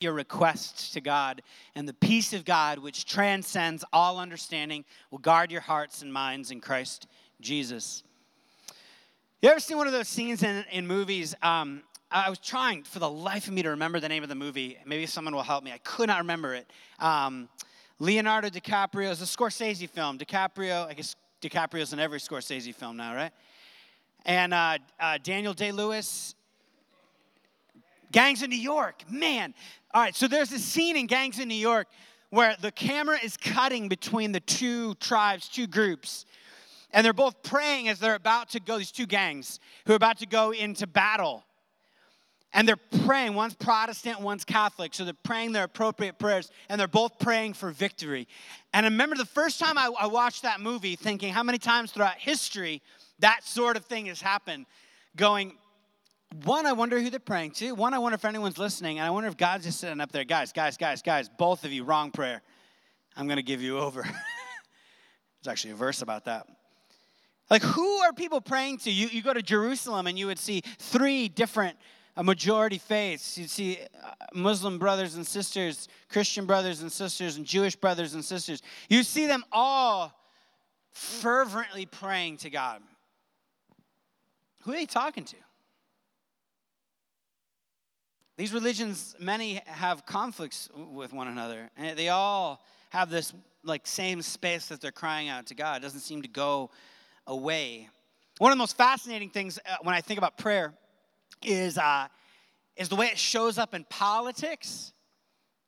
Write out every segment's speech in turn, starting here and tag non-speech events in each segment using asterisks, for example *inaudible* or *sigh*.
your requests to God, and the peace of God, which transcends all understanding, will guard your hearts and minds in Christ Jesus. You ever seen one of those scenes in, in movies? Um, I was trying for the life of me to remember the name of the movie. Maybe someone will help me. I could not remember it. Um, Leonardo DiCaprio is a Scorsese film. DiCaprio, I guess DiCaprio's in every Scorsese film now, right? And uh, uh, Daniel Day Lewis, Gangs in New York. Man, all right, so there's a scene in Gangs in New York where the camera is cutting between the two tribes, two groups. And they're both praying as they're about to go, these two gangs who are about to go into battle. And they're praying, one's Protestant, one's Catholic. So they're praying their appropriate prayers, and they're both praying for victory. And I remember the first time I, I watched that movie, thinking how many times throughout history that sort of thing has happened, going, one, I wonder who they're praying to. One, I wonder if anyone's listening. And I wonder if God's just sitting up there. Guys, guys, guys, guys, both of you, wrong prayer. I'm going to give you over. *laughs* There's actually a verse about that. Like, who are people praying to? You, you go to Jerusalem and you would see three different a majority faiths. You'd see uh, Muslim brothers and sisters, Christian brothers and sisters, and Jewish brothers and sisters. You see them all fervently praying to God. Who are they talking to? These religions, many have conflicts with one another, and they all have this like same space that they're crying out to God. It doesn't seem to go away. One of the most fascinating things uh, when I think about prayer is uh, is the way it shows up in politics.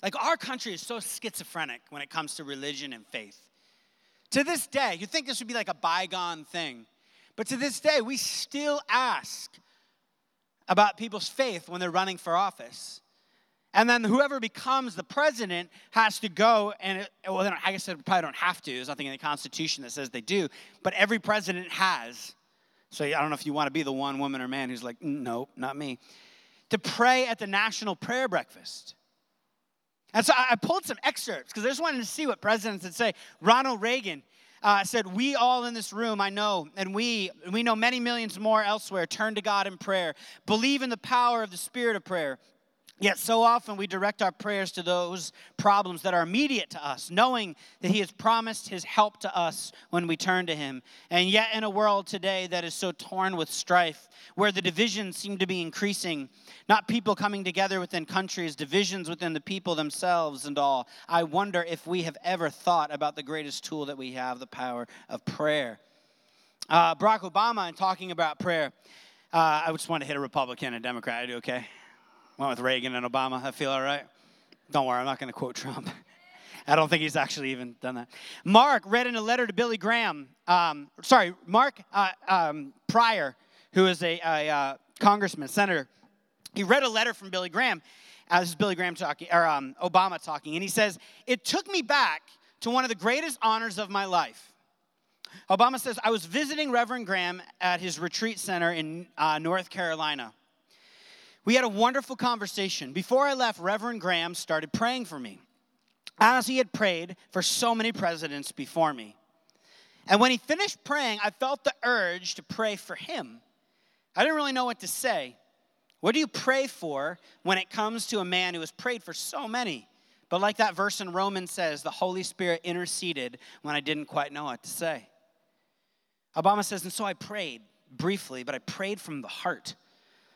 Like our country is so schizophrenic when it comes to religion and faith. To this day, you'd think this would be like a bygone thing, but to this day, we still ask about people's faith when they're running for office. And then whoever becomes the president has to go and, it, well, I guess they probably don't have to. There's nothing in the Constitution that says they do. But every president has. So I don't know if you want to be the one woman or man who's like, mm, nope, not me. To pray at the national prayer breakfast. And so I pulled some excerpts because I just wanted to see what presidents would say. Ronald Reagan, uh, said, We all in this room, I know, and we, we know many millions more elsewhere, turn to God in prayer. Believe in the power of the spirit of prayer. Yet so often we direct our prayers to those problems that are immediate to us, knowing that He has promised His help to us when we turn to Him. And yet, in a world today that is so torn with strife, where the divisions seem to be increasing, not people coming together within countries, divisions within the people themselves and all, I wonder if we have ever thought about the greatest tool that we have the power of prayer. Uh, Barack Obama, in talking about prayer, uh, I just want to hit a Republican and Democrat. I do okay? Went with Reagan and Obama. I feel all right. Don't worry, I'm not going to quote Trump. *laughs* I don't think he's actually even done that. Mark read in a letter to Billy Graham. Um, sorry, Mark uh, um, Pryor, who is a, a uh, congressman, senator. He read a letter from Billy Graham. Uh, this is Billy Graham talking, or um, Obama talking, and he says, "It took me back to one of the greatest honors of my life." Obama says, "I was visiting Reverend Graham at his retreat center in uh, North Carolina." We had a wonderful conversation. Before I left, Reverend Graham started praying for me, as he had prayed for so many presidents before me. And when he finished praying, I felt the urge to pray for him. I didn't really know what to say. What do you pray for when it comes to a man who has prayed for so many? But like that verse in Romans says, the Holy Spirit interceded when I didn't quite know what to say. Obama says, and so I prayed briefly, but I prayed from the heart.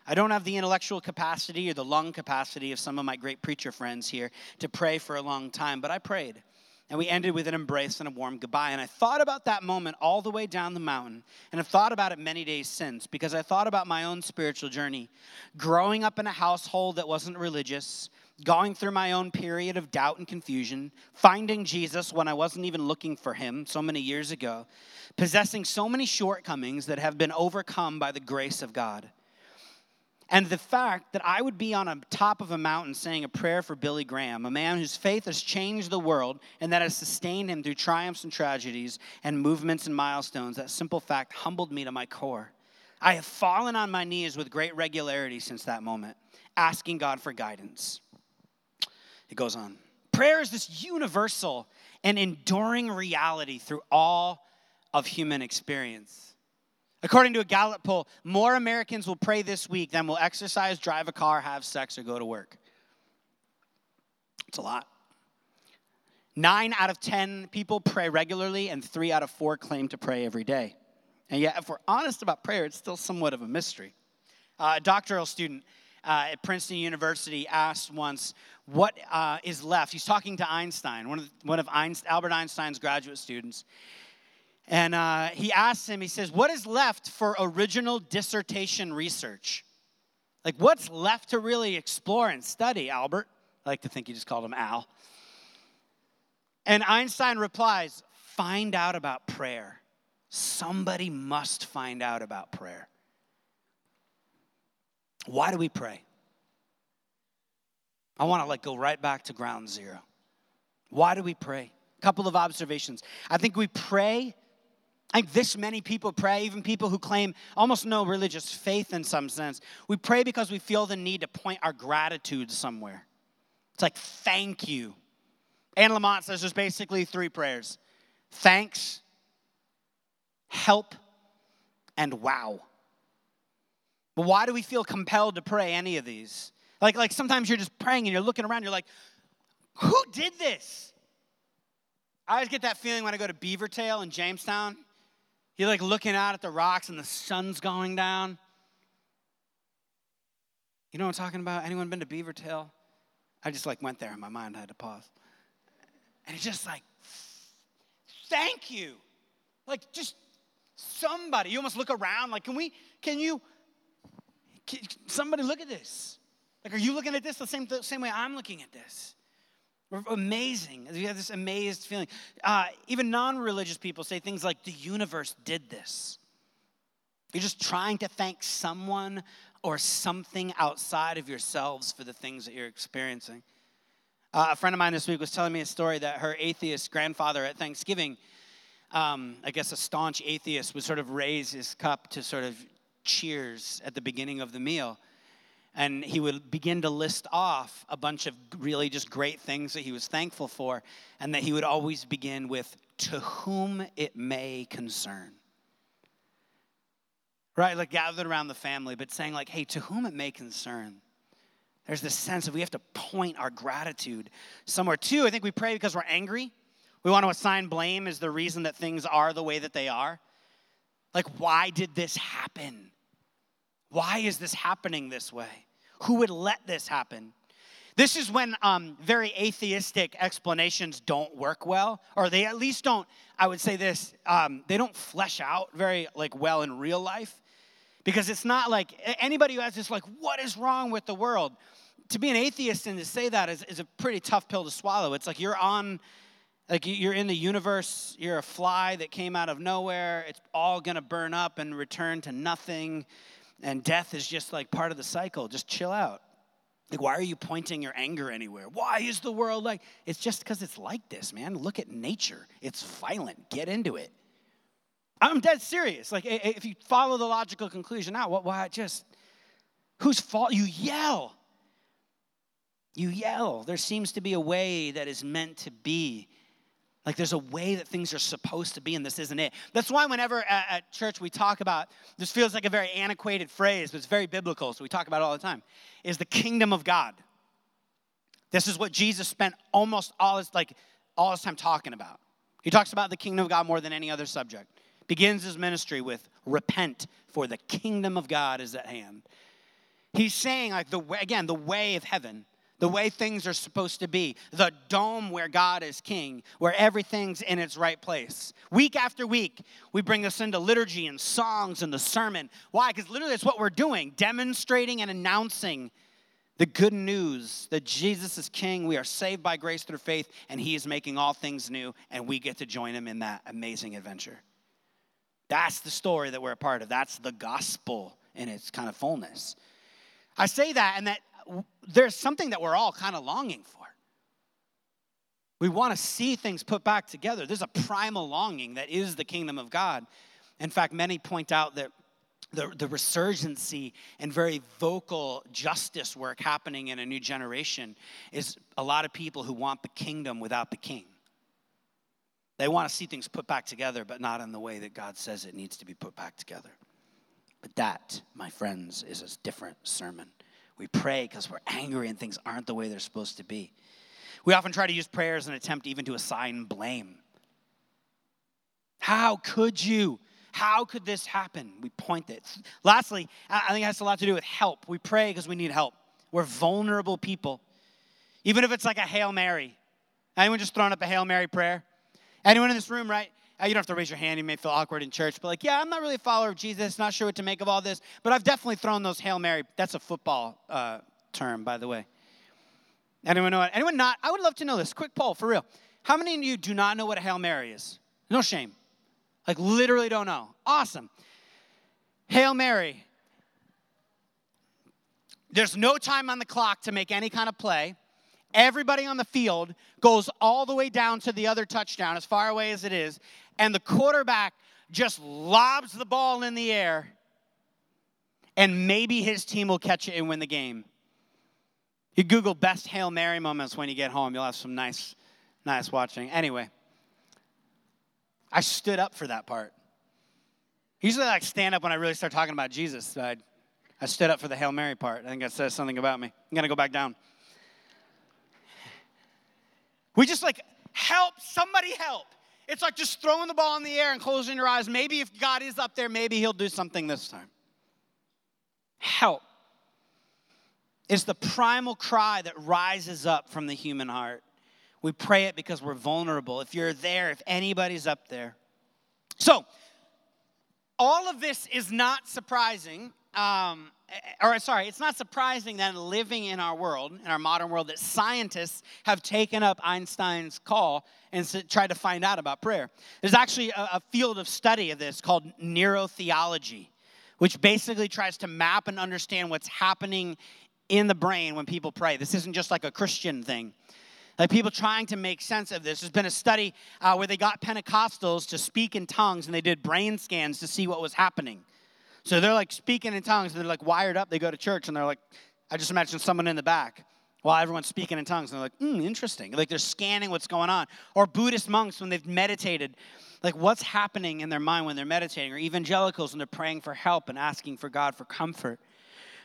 I don't have the intellectual capacity or the lung capacity of some of my great preacher friends here to pray for a long time, but I prayed. And we ended with an embrace and a warm goodbye. And I thought about that moment all the way down the mountain. And I've thought about it many days since because I thought about my own spiritual journey. Growing up in a household that wasn't religious, going through my own period of doubt and confusion, finding Jesus when I wasn't even looking for him so many years ago, possessing so many shortcomings that have been overcome by the grace of God. And the fact that I would be on a top of a mountain saying a prayer for Billy Graham, a man whose faith has changed the world and that has sustained him through triumphs and tragedies and movements and milestones, that simple fact humbled me to my core. I have fallen on my knees with great regularity since that moment, asking God for guidance. It goes on. Prayer is this universal and enduring reality through all of human experience. According to a Gallup poll, more Americans will pray this week than will exercise, drive a car, have sex, or go to work. It's a lot. Nine out of 10 people pray regularly, and three out of four claim to pray every day. And yet, if we're honest about prayer, it's still somewhat of a mystery. Uh, a doctoral student uh, at Princeton University asked once, What uh, is left? He's talking to Einstein, one of, one of Einstein, Albert Einstein's graduate students. And uh, he asks him, he says, What is left for original dissertation research? Like, what's left to really explore and study, Albert? I like to think he just called him Al. And Einstein replies, Find out about prayer. Somebody must find out about prayer. Why do we pray? I want to like go right back to ground zero. Why do we pray? A couple of observations. I think we pray. Think this many people pray, even people who claim almost no religious faith in some sense. We pray because we feel the need to point our gratitude somewhere. It's like, thank you. Anne Lamott says there's basically three prayers thanks, help, and wow. But why do we feel compelled to pray any of these? Like, like sometimes you're just praying and you're looking around, you're like, who did this? I always get that feeling when I go to Beavertail in Jamestown. You're like looking out at the rocks and the sun's going down. You know what I'm talking about? Anyone been to Beavertail? I just like went there in my mind, had to pause. And it's just like, thank you. Like just somebody. You almost look around like, can we, can you, can somebody look at this? Like, are you looking at this the same, the same way I'm looking at this? Amazing. We have this amazed feeling. Uh, even non religious people say things like, the universe did this. You're just trying to thank someone or something outside of yourselves for the things that you're experiencing. Uh, a friend of mine this week was telling me a story that her atheist grandfather at Thanksgiving, um, I guess a staunch atheist, would sort of raise his cup to sort of cheers at the beginning of the meal. And he would begin to list off a bunch of really just great things that he was thankful for, and that he would always begin with, To whom it may concern. Right? Like gathered around the family, but saying, like, hey, to whom it may concern. There's this sense of we have to point our gratitude somewhere. Two, I think we pray because we're angry. We want to assign blame as the reason that things are the way that they are. Like, why did this happen? Why is this happening this way? Who would let this happen? This is when um, very atheistic explanations don't work well, or they at least don't. I would say this: um, they don't flesh out very like well in real life, because it's not like anybody who has this like, what is wrong with the world? To be an atheist and to say that is, is a pretty tough pill to swallow. It's like you're on like you're in the universe, you're a fly that came out of nowhere. It's all to burn up and return to nothing. And death is just like part of the cycle. Just chill out. Like, why are you pointing your anger anywhere? Why is the world like? It's just because it's like this, man. Look at nature. It's violent. Get into it. I'm dead serious. Like, if you follow the logical conclusion out, what, why just, whose fault? You yell. You yell. There seems to be a way that is meant to be. Like there's a way that things are supposed to be, and this isn't it. That's why whenever at, at, church we talk about this feels like a very antiquated phrase, but it's very biblical, so we talk about it all the time. Is the kingdom of God. This is what Jesus spent almost all his like all his time talking about. He talks about the kingdom of God more than any other subject. Begins his ministry with repent, for the kingdom of God is at hand. He's saying like the way, again the way of heaven the way things are supposed to be, the dome where God is king, where everything's in its right place. Week after week, we bring this into liturgy and songs and the sermon. Why? Because literally that's what we're doing, demonstrating and announcing the good news that Jesus is king. We are saved by grace through faith, and he is making all things new, and we get to join him in that amazing adventure. That's the story that we're a part of. That's the gospel in its kind of fullness. I say that, and that there's something that we're all kind of longing for. We want to see things put back together. There's a primal longing that is the kingdom of God. In fact, many point out that the, the resurgency and very vocal justice work happening in a new generation is a lot of people who want the kingdom without the king. They want to see things put back together, but not in the way that God says it needs to be put back together. But that, my friends, is a different sermon. We pray because we're angry and things aren't the way they're supposed to be. We often try to use prayer as an attempt even to assign blame. How could you? How could this happen? We point it. Lastly, I think it has a lot to do with help. We pray because we need help. We're vulnerable people. Even if it's like a Hail Mary. Anyone just throwing up a Hail Mary prayer? Anyone in this room, right? Uh, you don't have to raise your hand. You may feel awkward in church, but like, yeah, I'm not really a follower of Jesus. Not sure what to make of all this, but I've definitely thrown those Hail Mary. That's a football uh, term, by the way. Anyone know it? Anyone not? I would love to know this. Quick poll, for real. How many of you do not know what a Hail Mary is? No shame. Like, literally don't know. Awesome. Hail Mary. There's no time on the clock to make any kind of play. Everybody on the field goes all the way down to the other touchdown, as far away as it is, and the quarterback just lobs the ball in the air, and maybe his team will catch it and win the game. You Google best Hail Mary moments when you get home, you'll have some nice, nice watching. Anyway, I stood up for that part. Usually, I like stand up when I really start talking about Jesus. I, I stood up for the Hail Mary part. I think that says something about me. I'm gonna go back down. We just like help, somebody help. It's like just throwing the ball in the air and closing your eyes. Maybe if God is up there, maybe He'll do something this time. Help. It's the primal cry that rises up from the human heart. We pray it because we're vulnerable. If you're there, if anybody's up there. So, all of this is not surprising. Um, or sorry, it's not surprising that living in our world, in our modern world, that scientists have taken up Einstein's call and tried to find out about prayer. There's actually a, a field of study of this called neurotheology, which basically tries to map and understand what's happening in the brain when people pray. This isn't just like a Christian thing. Like people trying to make sense of this. There's been a study uh, where they got Pentecostals to speak in tongues and they did brain scans to see what was happening. So they're like speaking in tongues they're like wired up. They go to church and they're like, I just imagine someone in the back while everyone's speaking in tongues. And they're like, hmm, interesting. Like they're scanning what's going on. Or Buddhist monks when they've meditated, like what's happening in their mind when they're meditating. Or evangelicals when they're praying for help and asking for God for comfort.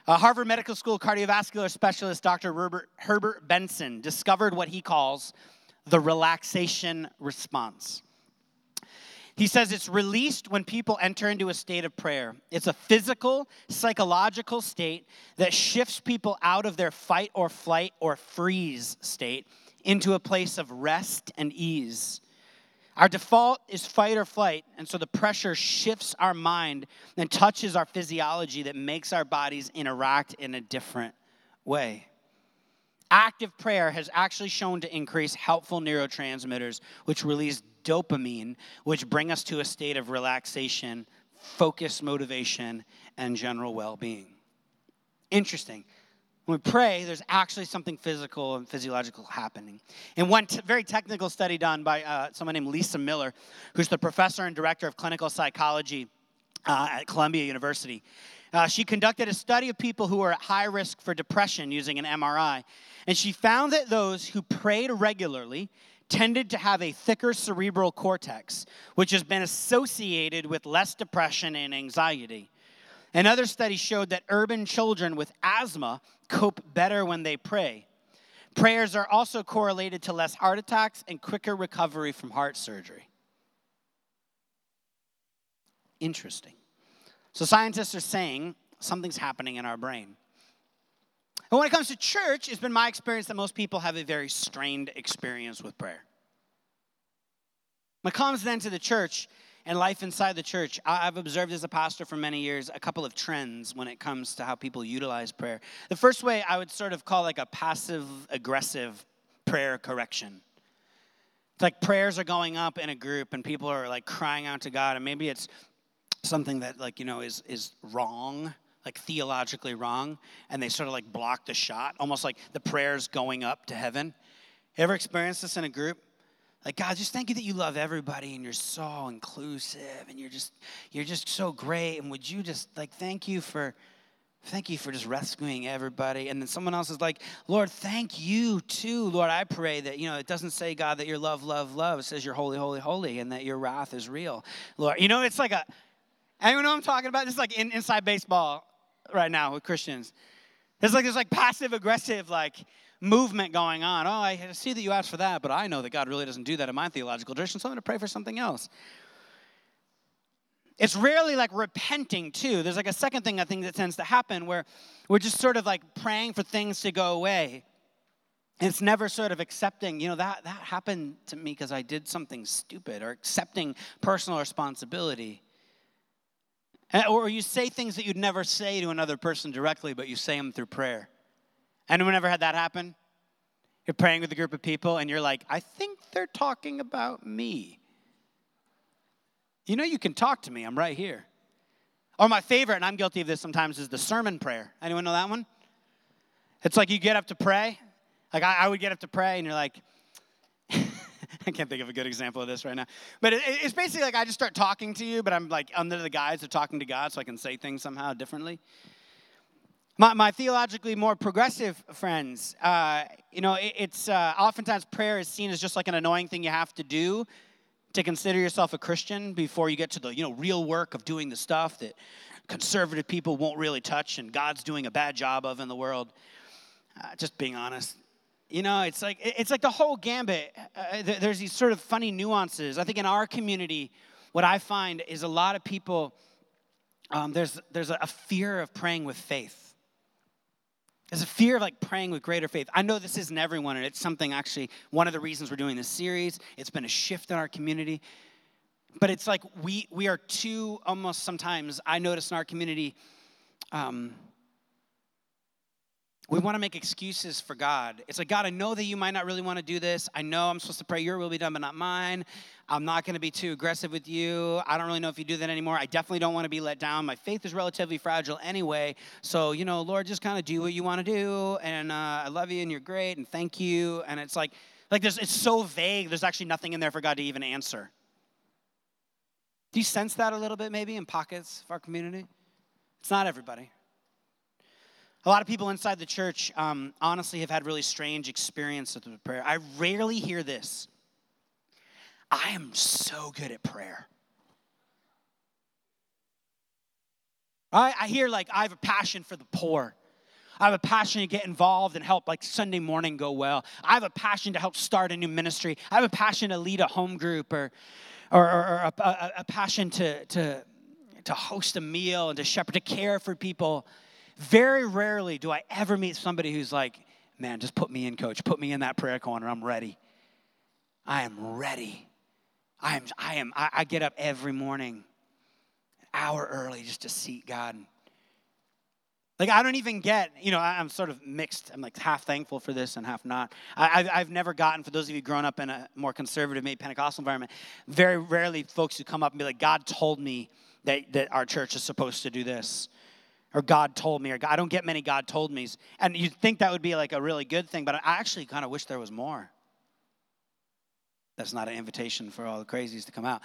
Harvard Medical School cardiovascular specialist, Dr. Herbert, Herbert Benson, discovered what he calls the relaxation response. He says it's released when people enter into a state of prayer. It's a physical, psychological state that shifts people out of their fight or flight or freeze state into a place of rest and ease. Our default is fight or flight, and so the pressure shifts our mind and touches our physiology that makes our bodies interact in a different way. Active prayer has actually shown to increase helpful neurotransmitters, which release dopamine, which bring us to a state of relaxation, focus, motivation, and general well being. Interesting. When we pray, there's actually something physical and physiological happening. In one t- very technical study done by uh, someone named Lisa Miller, who's the professor and director of clinical psychology uh, at Columbia University, uh, she conducted a study of people who were at high risk for depression using an MRI. And she found that those who prayed regularly tended to have a thicker cerebral cortex, which has been associated with less depression and anxiety. Another study showed that urban children with asthma cope better when they pray. Prayers are also correlated to less heart attacks and quicker recovery from heart surgery. Interesting. So, scientists are saying something's happening in our brain. And when it comes to church, it's been my experience that most people have a very strained experience with prayer. When it comes then to the church, and life inside the church, I've observed as a pastor for many years a couple of trends when it comes to how people utilize prayer. The first way I would sort of call like a passive aggressive prayer correction. It's like prayers are going up in a group and people are like crying out to God, and maybe it's something that like you know is is wrong like theologically wrong and they sort of like block the shot almost like the prayers going up to heaven ever experienced this in a group like God, just thank you that you love everybody and you're so inclusive and you're just you're just so great. And would you just like thank you for thank you for just rescuing everybody. And then someone else is like, Lord, thank you too. Lord, I pray that, you know, it doesn't say, God, that your love, love, love. It says you're holy, holy, holy, and that your wrath is real. Lord, you know, it's like a anyone know I'm talking about? Just like in, inside baseball right now with Christians. It's like this like passive aggressive, like movement going on. Oh, I see that you asked for that, but I know that God really doesn't do that in my theological tradition, so I'm going to pray for something else. It's rarely like repenting, too. There's like a second thing I think that tends to happen where we're just sort of like praying for things to go away. It's never sort of accepting, you know, that, that happened to me because I did something stupid or accepting personal responsibility. Or you say things that you'd never say to another person directly, but you say them through prayer. Anyone ever had that happen? You're praying with a group of people and you're like, I think they're talking about me. You know, you can talk to me, I'm right here. Or my favorite, and I'm guilty of this sometimes, is the sermon prayer. Anyone know that one? It's like you get up to pray. Like I, I would get up to pray, and you're like, *laughs* I can't think of a good example of this right now. But it, it's basically like I just start talking to you, but I'm like under the guise of talking to God so I can say things somehow differently. My, my theologically more progressive friends, uh, you know, it, it's uh, oftentimes prayer is seen as just like an annoying thing you have to do to consider yourself a Christian before you get to the, you know, real work of doing the stuff that conservative people won't really touch and God's doing a bad job of in the world. Uh, just being honest, you know, it's like it's like the whole gambit. Uh, there's these sort of funny nuances. I think in our community, what I find is a lot of people. Um, there's there's a fear of praying with faith. There's a fear of like praying with greater faith. I know this isn't everyone, and it's something actually one of the reasons we're doing this series. It's been a shift in our community, but it's like we we are too almost sometimes. I notice in our community. Um, we want to make excuses for God. It's like, God, I know that you might not really want to do this. I know I'm supposed to pray your will be done, but not mine. I'm not going to be too aggressive with you. I don't really know if you do that anymore. I definitely don't want to be let down. My faith is relatively fragile anyway. So, you know, Lord, just kind of do what you want to do. And uh, I love you and you're great and thank you. And it's like, like there's, it's so vague. There's actually nothing in there for God to even answer. Do you sense that a little bit maybe in pockets of our community? It's not everybody. A lot of people inside the church, um, honestly, have had really strange experiences with prayer. I rarely hear this. I am so good at prayer. I, I hear like I have a passion for the poor. I have a passion to get involved and help like Sunday morning go well. I have a passion to help start a new ministry. I have a passion to lead a home group or, or, or, or a, a, a passion to, to, to host a meal and to shepherd, to care for people. Very rarely do I ever meet somebody who's like, man, just put me in, coach. Put me in that prayer corner. I'm ready. I am ready. I am, I am, I, I get up every morning, an hour early just to seek God. Like, I don't even get, you know, I'm sort of mixed. I'm like half thankful for this and half not. I, have never gotten, for those of you grown up in a more conservative, maybe Pentecostal environment, very rarely folks who come up and be like, God told me that, that our church is supposed to do this or God told me, or I don't get many God told me's. And you'd think that would be like a really good thing, but I actually kind of wish there was more. That's not an invitation for all the crazies to come out.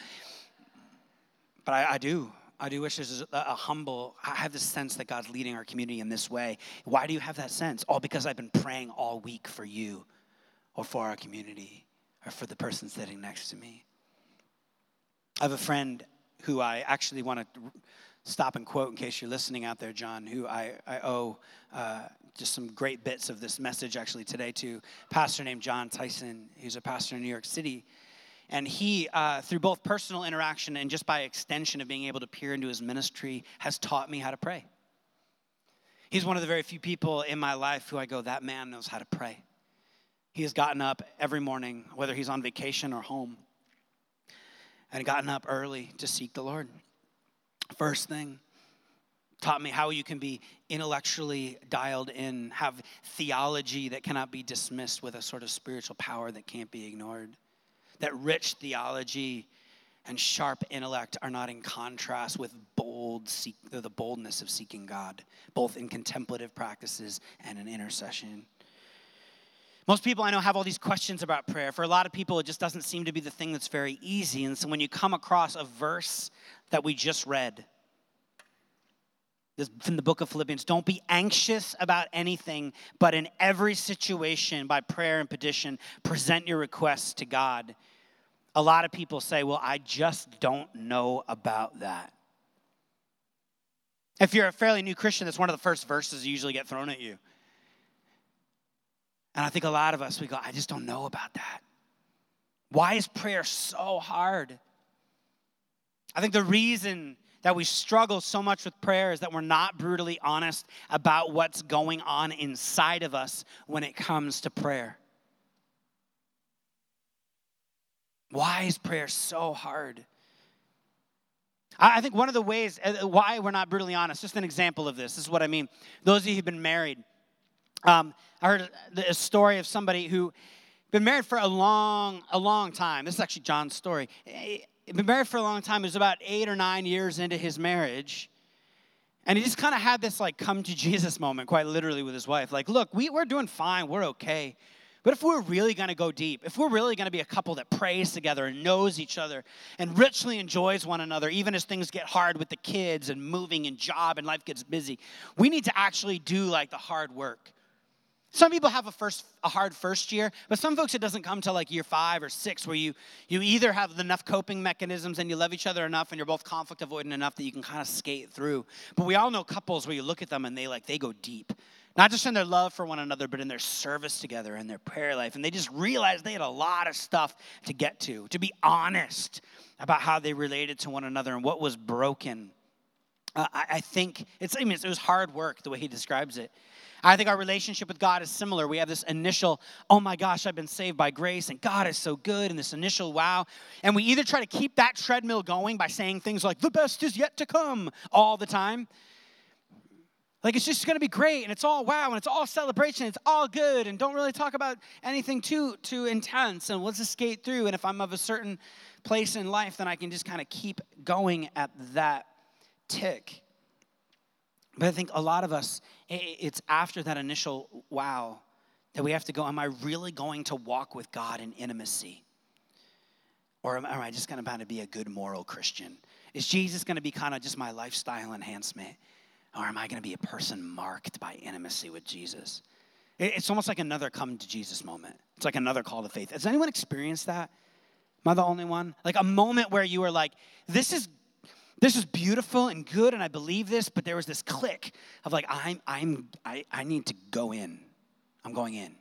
But I, I do. I do wish there's a, a, humble, I have this sense that God's leading our community in this way. Why do you have that sense? All because I've been praying all week for you or for our community or for the person sitting next to me. I have a friend who I actually want to stop and quote in case you're listening out there, Jon, who I, I owe uh, just some great bits of this message actually today to pastor named Jon Tyson, who's a pastor in New York City. And he, uh, through both personal interaction and just by extension of being able to peer into his ministry, has taught me how to pray. He's one of the very few people in my life who I go, that man knows how to pray. He has gotten up every morning, whether he's on vacation or home, and gotten up early to seek the Lord. First thing, taught me how you can be intellectually dialed in, have theology that cannot be dismissed with a sort of spiritual power that can't be ignored. That rich theology and sharp intellect are not in contrast with bold seek, the boldness of seeking God, both in contemplative practices and in intercession. Most people I know have all these questions about prayer. For a lot of people, it just doesn't seem to be the thing that's very easy. And so when you come across a verse that we just read, this from the book of Philippians, don't be anxious about anything, but in every situation, by prayer and petition, present your requests to God. A lot of people say, Well, I just don't know about that. If you're a fairly new Christian, that's one of the first verses you usually get thrown at you. And I think a lot of us, we go, I just don't know about that. Why is prayer so hard? I think the reason that we struggle so much with prayer is that we're not brutally honest about what's going on inside of us when it comes to prayer. Why is prayer so hard? I think one of the ways uh, why we're not brutally honest, just an example of this, this is what I mean. Those of you who've been married, um, I heard a story of somebody who been married for a long, a long time. This is actually Jon's story. He'd been married for a long time. He was about eight or nine years into his marriage. And he just kind of had this like come to *laughs* Jesus moment, quite literally, with his wife. Like, look, we, we're doing fine. We're okay. But if we're really going to go deep, if we're really going to be a couple that prays together and knows each other and richly enjoys one another, even as things get hard with the kids and moving and job and life gets busy, we need to actually do like the hard work. Some people have a first a hard first year, but some folks it doesn't come till like year five or six, where you you either have enough coping mechanisms and you love each other enough and you're both conflict avoidant enough that you can kind of skate through. But we all know couples where you look at them and they like they go deep. Not just in their love for one another, but in their service together and their prayer life. And they just realized they had a lot of stuff to get to, to be honest about how they related to one another and what was broken. Uh, I, I, think it's, I mean, it was hard work the way he describes it. I think our relationship with God is similar. We have this initial, oh my gosh, I've been saved by grace, and God is so good, and this initial wow. And we either try to keep that treadmill going by saying things like, the best is yet to come all the time, like it's just to be great and it's all wow and it's all celebration, it's all good and don't really talk about anything too too intense and let's just skate through and if I'm of a certain place in life then I can just kind of keep going at that tick. But I think a lot of us it's after that initial wow that we have to go am I really going to walk with God in intimacy? Or am, am I just going to be a good moral Christian? Is Jesus going to be kind of just my lifestyle enhancement? Or am I going to be a person marked by intimacy with Jesus? It's almost like another come to Jesus moment. It's like another call to faith. Has anyone experienced that? Am I the only one? Like a moment where you were like, this is this is beautiful and good, and I believe this, but there was this click of like, I'm I'm I, I need to go in. I'm going in.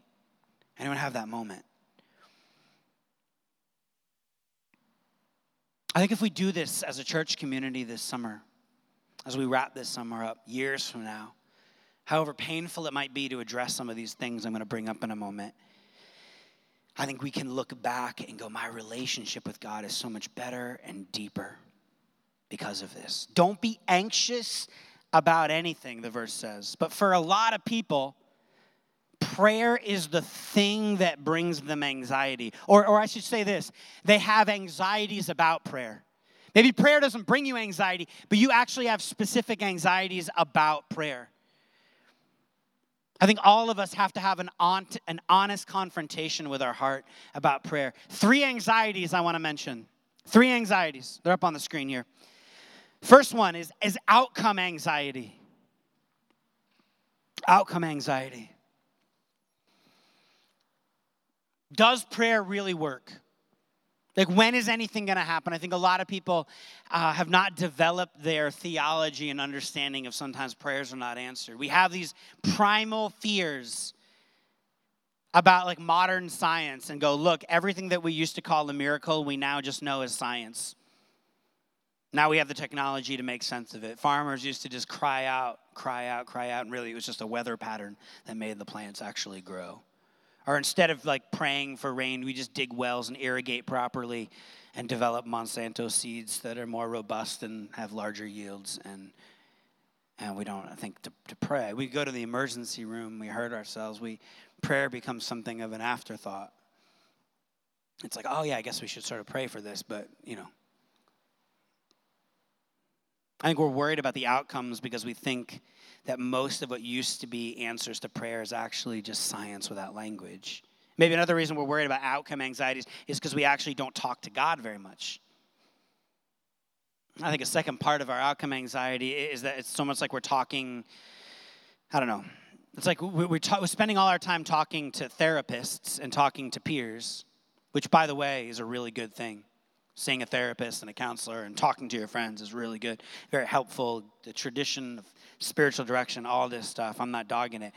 Anyone have that moment? I think if we do this as a church community this summer, as we wrap this summer up years from now, however painful it might be to address some of these things I'm going to bring up in a moment, I think we can look back and go, my relationship with God is so much better and deeper because of this. Don't be anxious about anything, the verse says. But for a lot of people, prayer is the thing that brings them anxiety. Or, or I should say this they have anxieties about prayer. Maybe prayer doesn't bring you anxiety, but you actually have specific anxieties about prayer. I think all of us have to have an, on, an honest confrontation with our heart about prayer. Three anxieties I want to mention. Three anxieties. They're up on the screen here. First one is, is outcome anxiety. Outcome anxiety. Does prayer really work? Like, when is anything going to happen? I think a lot of people uh, have not developed their theology and understanding of sometimes prayers are not answered. We have these primal fears about like modern science and go, look, everything that we used to call a miracle, we now just know as science. Now we have the technology to make sense of it. Farmers used to just cry out, cry out, cry out, and really it was just a weather pattern that made the plants actually grow. Or instead of like praying for rain, we just dig wells and irrigate properly and develop Monsanto seeds that are more robust and have larger yields. And, and we don't I think to, to pray. We go to the emergency room, we hurt ourselves. We, prayer becomes something of an afterthought. It's like, oh, yeah, I guess we should sort of pray for this, but, you know. I think we're worried about the outcomes because we think that most of what used to be answers to prayer is actually just science without language. Maybe another reason we're worried about outcome anxieties is because we actually don't talk to God very much. I think a second part of our outcome anxiety is that it's so much like we're talking, I don't know, it's like we're, ta- we're spending all our time talking to therapists and talking to peers, which, by the way, is a really good thing seeing a therapist and a counselor and talking to your friends is really good, very helpful. The tradition of spiritual direction, all this stuff, I'm not dogging it.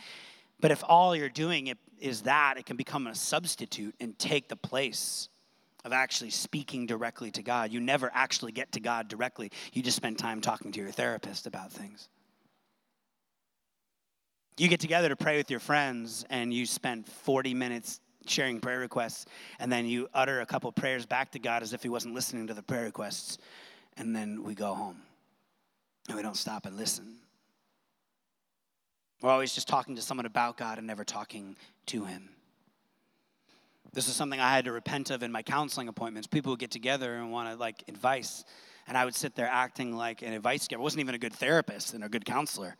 But if all you're doing is that, it can become a substitute and take the place of actually speaking directly to God. You never actually get to God directly, you just spend time talking to your therapist about things. You get together to pray with your friends and you spend 40 minutes sharing prayer requests, and then you utter a couple prayers back to God as if He wasn't listening to the prayer requests, and then we go home. And we don't stop and listen. We're always just talking to someone about God and never talking to Him. This is something I had to repent of in my counseling appointments. People would get together and want to like advice, and I would sit there acting like an advice giver. I wasn't even a good therapist and a good counselor.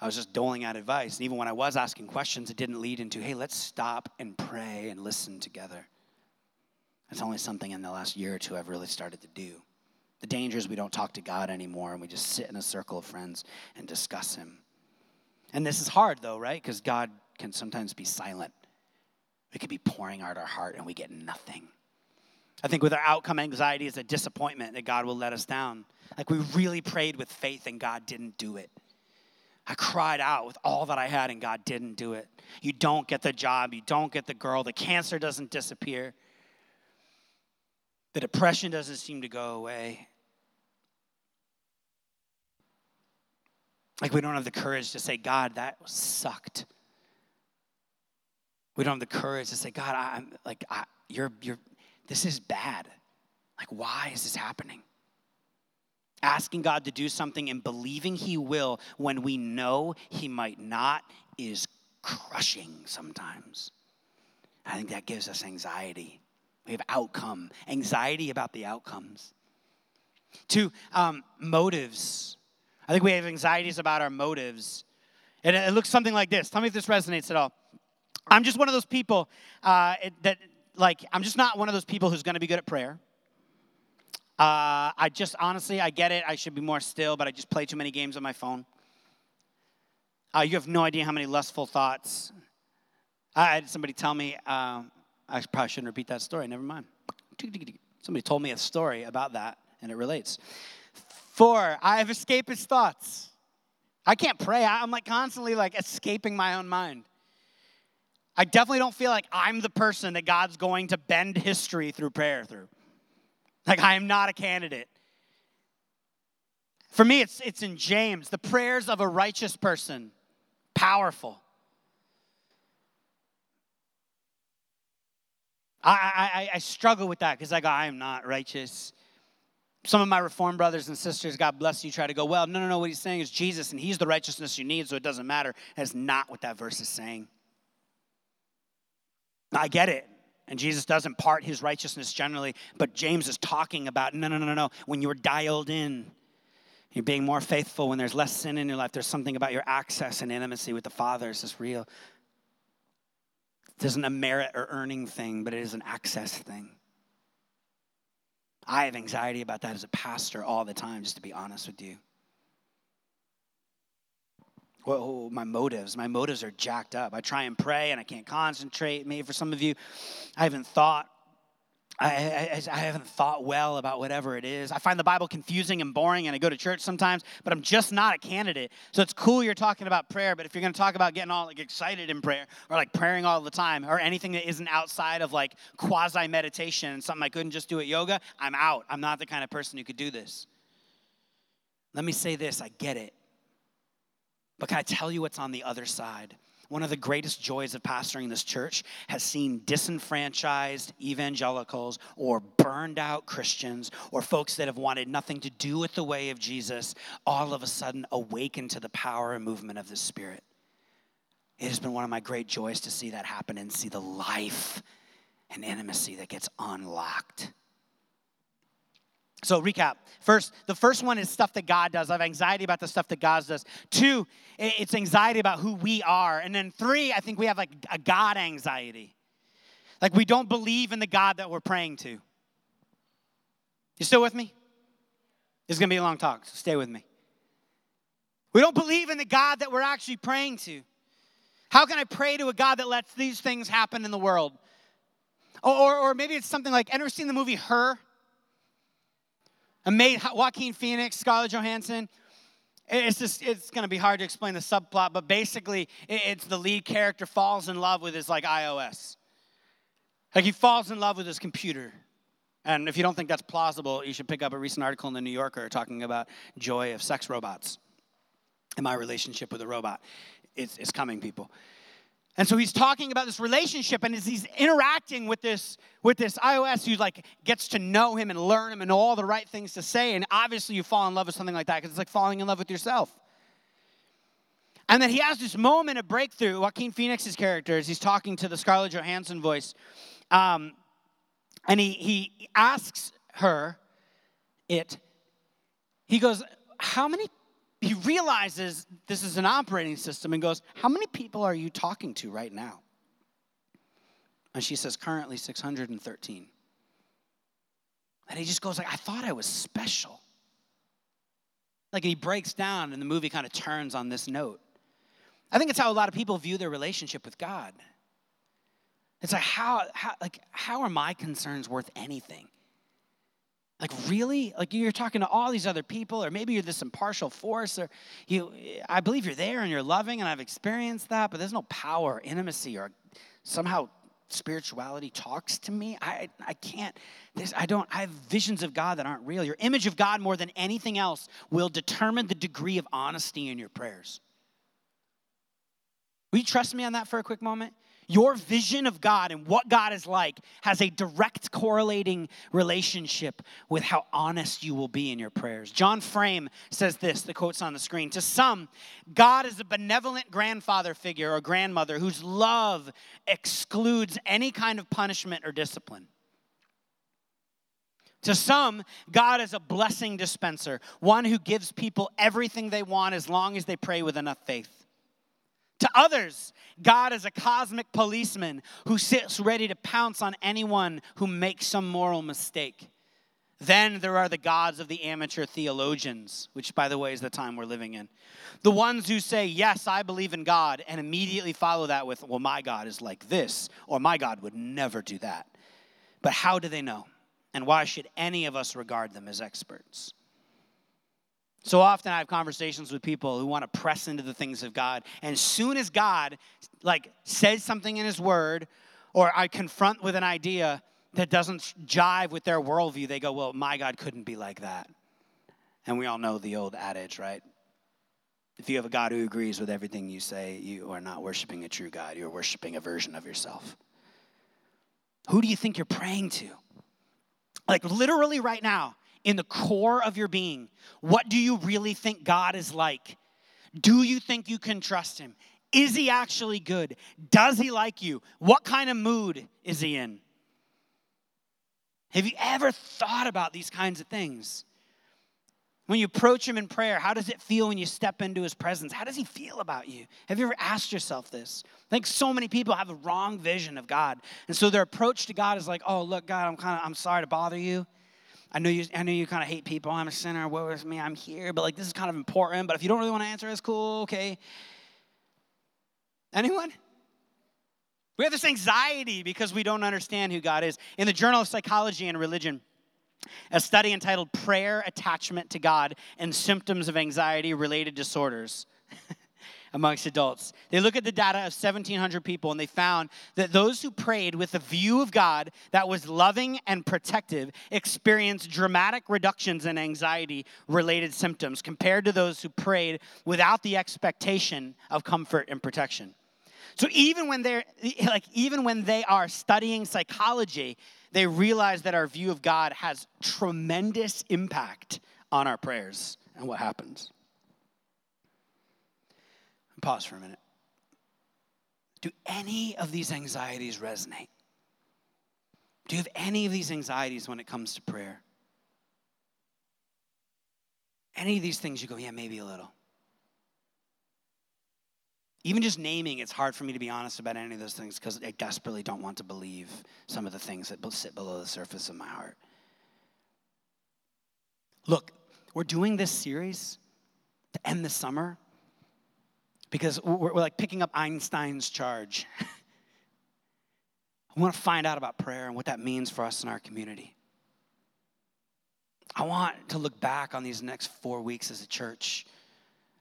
I was just doling out advice. And even when I was asking questions, it didn't lead into, hey, let's stop and pray and listen together. It's only something in the last year or two I've really started to do. The danger is we don't talk to God anymore and we just sit in a circle of friends and discuss Him. And this is hard though, right? Because God can sometimes be silent. We could be pouring out our heart and we get nothing. I think with our outcome anxiety is a disappointment that God will let us down. Like we really prayed with faith and God didn't do it. I cried out with all that I had and God didn't do it. You don't get the job, you don't get the girl, the cancer doesn't disappear, the depression doesn't seem to go away. Like we don't have the courage to say, God, that sucked. We don't have the courage to say, God, I'm like, I, you're, you're, this is bad. Like, why is this happening? Asking God to do something and believing He will when we know He might not is crushing sometimes. I think that gives us anxiety. We have outcome, anxiety about the outcomes. Two, um, motives. I think we have anxieties about our motives. And it, looks something like this. Tell me if this resonates at all. I'm just one of those people uh, that, like, I'm just not one of those people who's going to be good at prayer. Uh, I just honestly, I get it. I should be more still, but I just play too many games on my phone. Uh, you have no idea how many lustful thoughts. I had somebody tell me, uh, I probably shouldn't repeat that story, never mind. Somebody told me a story about that, and it relates. Four, I have escapist thoughts. I can't pray. I'm like constantly like escaping my own mind. I definitely don't feel like I'm the person that God's going to bend history through prayer through. Like, I am not a candidate. For me, it's, it's in James the prayers of a righteous person, powerful. I, I, I struggle with that because I go, I am not righteous. Some of my Reformed brothers and sisters, God bless you, try to go, well, no, no, no. What he's saying is Jesus, and he's the righteousness you need, so it doesn't matter. That's not what that verse is saying. I get it. And Jesus doesn't part his righteousness generally, but James is talking about no, no, no, no. no. When you're dialed in, you're being more faithful. When there's less sin in your life, there's something about your access and intimacy with the Father. It's just real. It isn't a merit or earning thing, but it is an access thing. I have anxiety about that as a pastor all the time, just to be honest with you well, my motives, my motives are jacked up. I try and pray and I can't concentrate. Maybe for some of you, I haven't thought. I, I, I, haven't thought well about whatever it is. I find the Bible confusing and boring, and I go to church sometimes, but I'm just not a candidate. So it's cool you're talking about prayer, but if you're going to talk about getting all like excited in prayer, or like praying all the time, or anything that isn't outside of like quasi meditation and something I couldn't just do at yoga, I'm out. I'm not the kind of person who could do this. Let me say this: I get it. But can I tell you what's on the other side? One of the greatest joys of pastoring this church has seen disenfranchised evangelicals or burned out Christians or folks that have wanted nothing to do with the way of Jesus all of a sudden awaken to the power and movement of the Spirit. It has been one of my great joys to see that happen and see the life and intimacy that gets unlocked. So, recap. First, the first one is stuff that God does. I have anxiety about the stuff that God does. Two, it's anxiety about who we are. And then three, I think we have like a God anxiety. Like we don't believe in the God that we're praying to. You still with me? This is going to be a long talk, so stay with me. We don't believe in the God that we're actually praying to. How can I pray to a God that lets these things happen in the world? Or, or, maybe it's something like, ever seen the movie Her? Amazing, Joaquin Phoenix, Scarlett Johansson. It's just it's to be hard to explain the subplot, but basically it's the lead character falls in love with his like iOS. Like he falls in love with his computer. And if you don't think that's plausible, you should pick up a recent article in the New Yorker talking about joy of sex robots and my relationship with a robot. It's, it's coming, people. And so he's talking about this relationship, and as he's interacting with this with this iOS, who like gets to know him and learn him and all the right things to say. And obviously, you fall in love with something like that because it's like falling in love with yourself. And then he has this moment of breakthrough. Joaquin Phoenix's character, as he's talking to the Scarlett Johansson voice, um, and he he asks her, it. He goes, "How many he realizes this is an operating system and goes, How many people are you talking to right now? And she says, Currently 613. And he just goes like, I thought I was special. Like he breaks down and the movie kind of turns on this note. I think it's how a lot of people view their relationship with God. It's like how, how like how are my concerns worth anything? Like, really? Like, you're talking to all these other people, or maybe you're this impartial force, or you, I believe you're there and you're loving, and I've experienced that, but there's no power, or intimacy, or somehow spirituality talks to me. I, I can't, this, I don't, I have visions of God that aren't real. Your image of God, more than anything else, will determine the degree of honesty in your prayers. Will you trust me on that for a quick moment? Your vision of God and what God is like has a direct correlating relationship with how honest you will be in your prayers. John Frame says this, the quote's on the screen. To some, God is a benevolent grandfather figure or grandmother whose love excludes any kind of punishment or discipline. To some, God is a blessing dispenser, one who gives people everything they want as long as they pray with enough faith. To others, God is a cosmic policeman who sits ready to pounce on anyone who makes some moral mistake. Then there are the gods of the amateur theologians, which, by the way, is the time we're living in. The ones who say, Yes, I believe in God, and immediately follow that with, Well, my God is like this, or my God would never do that. But how do they know? And why should any of us regard them as experts? So often I have conversations with people who want to press into the things of God. And as soon as God like says something in his word, or I confront with an idea that doesn't jive with their worldview, they go, Well, my God couldn't be like that. And we all know the old adage, right? If you have a God who agrees with everything you say, you are not worshiping a true God. You're worshiping a version of yourself. Who do you think you're praying to? Like, literally, right now, in the core of your being, what do you really think God is like? Do you think you can trust Him? Is He actually good? Does He like you? What kind of mood is He in? Have you ever thought about these kinds of things? When you approach Him in prayer, how does it feel when you step into His presence? How does He feel about you? Have you ever asked yourself this? I think so many people have a wrong vision of God. And so their approach to God is like, oh, look, God, I'm kind of, I'm sorry to bother you. I know you, I know you kind of hate people. I'm a sinner. Woe is me. I'm here. But like, this is kind of important. But if you don't really want to answer, it's cool. Okay. Anyone? We have this anxiety because we don't understand who God is. In the Journal of Psychology and Religion, a study entitled Prayer, Attachment to God, and Symptoms of Anxiety Related Disorders. *laughs* amongst adults. They look at the data of 1,700 people and they found that those who prayed with a view of God that was loving and protective experienced dramatic reductions in anxiety related symptoms compared to those who prayed without the expectation of comfort and protection. So even when they're *laughs* like even when they are studying psychology, they realize that our view of God has tremendous impact on our prayers and what happens. Pause for a minute. Do any of these anxieties resonate? Do you have any of these anxieties when it comes to prayer? Any of these things you go, yeah, maybe a little. Even just naming, it's hard for me to be honest about any of those things because I desperately don't want to believe some of the things that sit below the surface of my heart. Look, we're doing this series to end the summer because we're, we're like picking up Jon Tyson's charge. *laughs* I want to find out about prayer and what that means for us in our community. I want to look back on these next four weeks as a church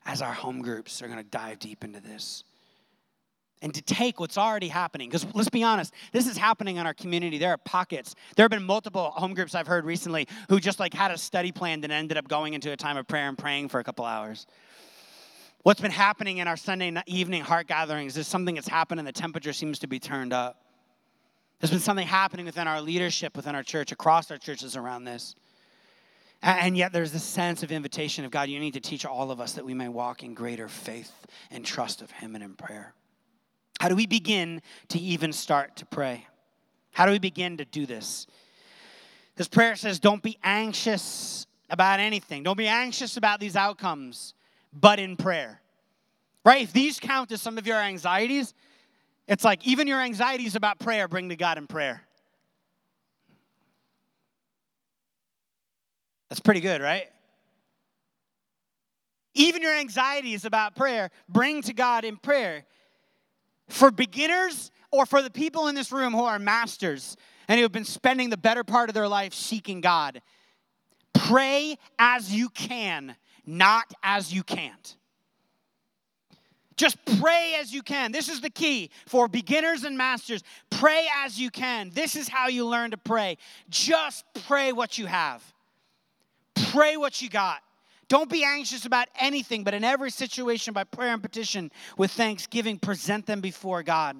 as our home groups are going to dive deep into this and to take what's already happening. Because let's be honest, this is happening in our community. There are pockets. There have been multiple home groups I've heard recently who just like had a study plan and ended up going into a time of prayer and praying for a couple hours. What's been happening in our Sunday evening heart gatherings is something that's happened and the temperature seems to be turned up. There's been something happening within our leadership, within our church, across our churches around this. And yet there's this sense of invitation of God, you need to teach all of us that we may walk in greater faith and trust of Him and in prayer. How do we begin to even start to pray? How do we begin to do this? This prayer says, don't be anxious about anything. Don't be anxious about these outcomes, but in prayer. Right? If these count as some of your anxieties, it's like even your anxieties about prayer, bring to God in prayer. That's pretty good, right? Even your anxieties about prayer, bring to God in prayer. For beginners or for the people in this room who are masters and who have been spending the better part of their life seeking God, pray as you can, not as you can't. Just pray as you can. This is the key for beginners and masters. Pray as you can. This is how you learn to pray. Just pray what you have, pray what you got. Don't be anxious about anything, but in every situation, by prayer and petition, with thanksgiving, present them before God.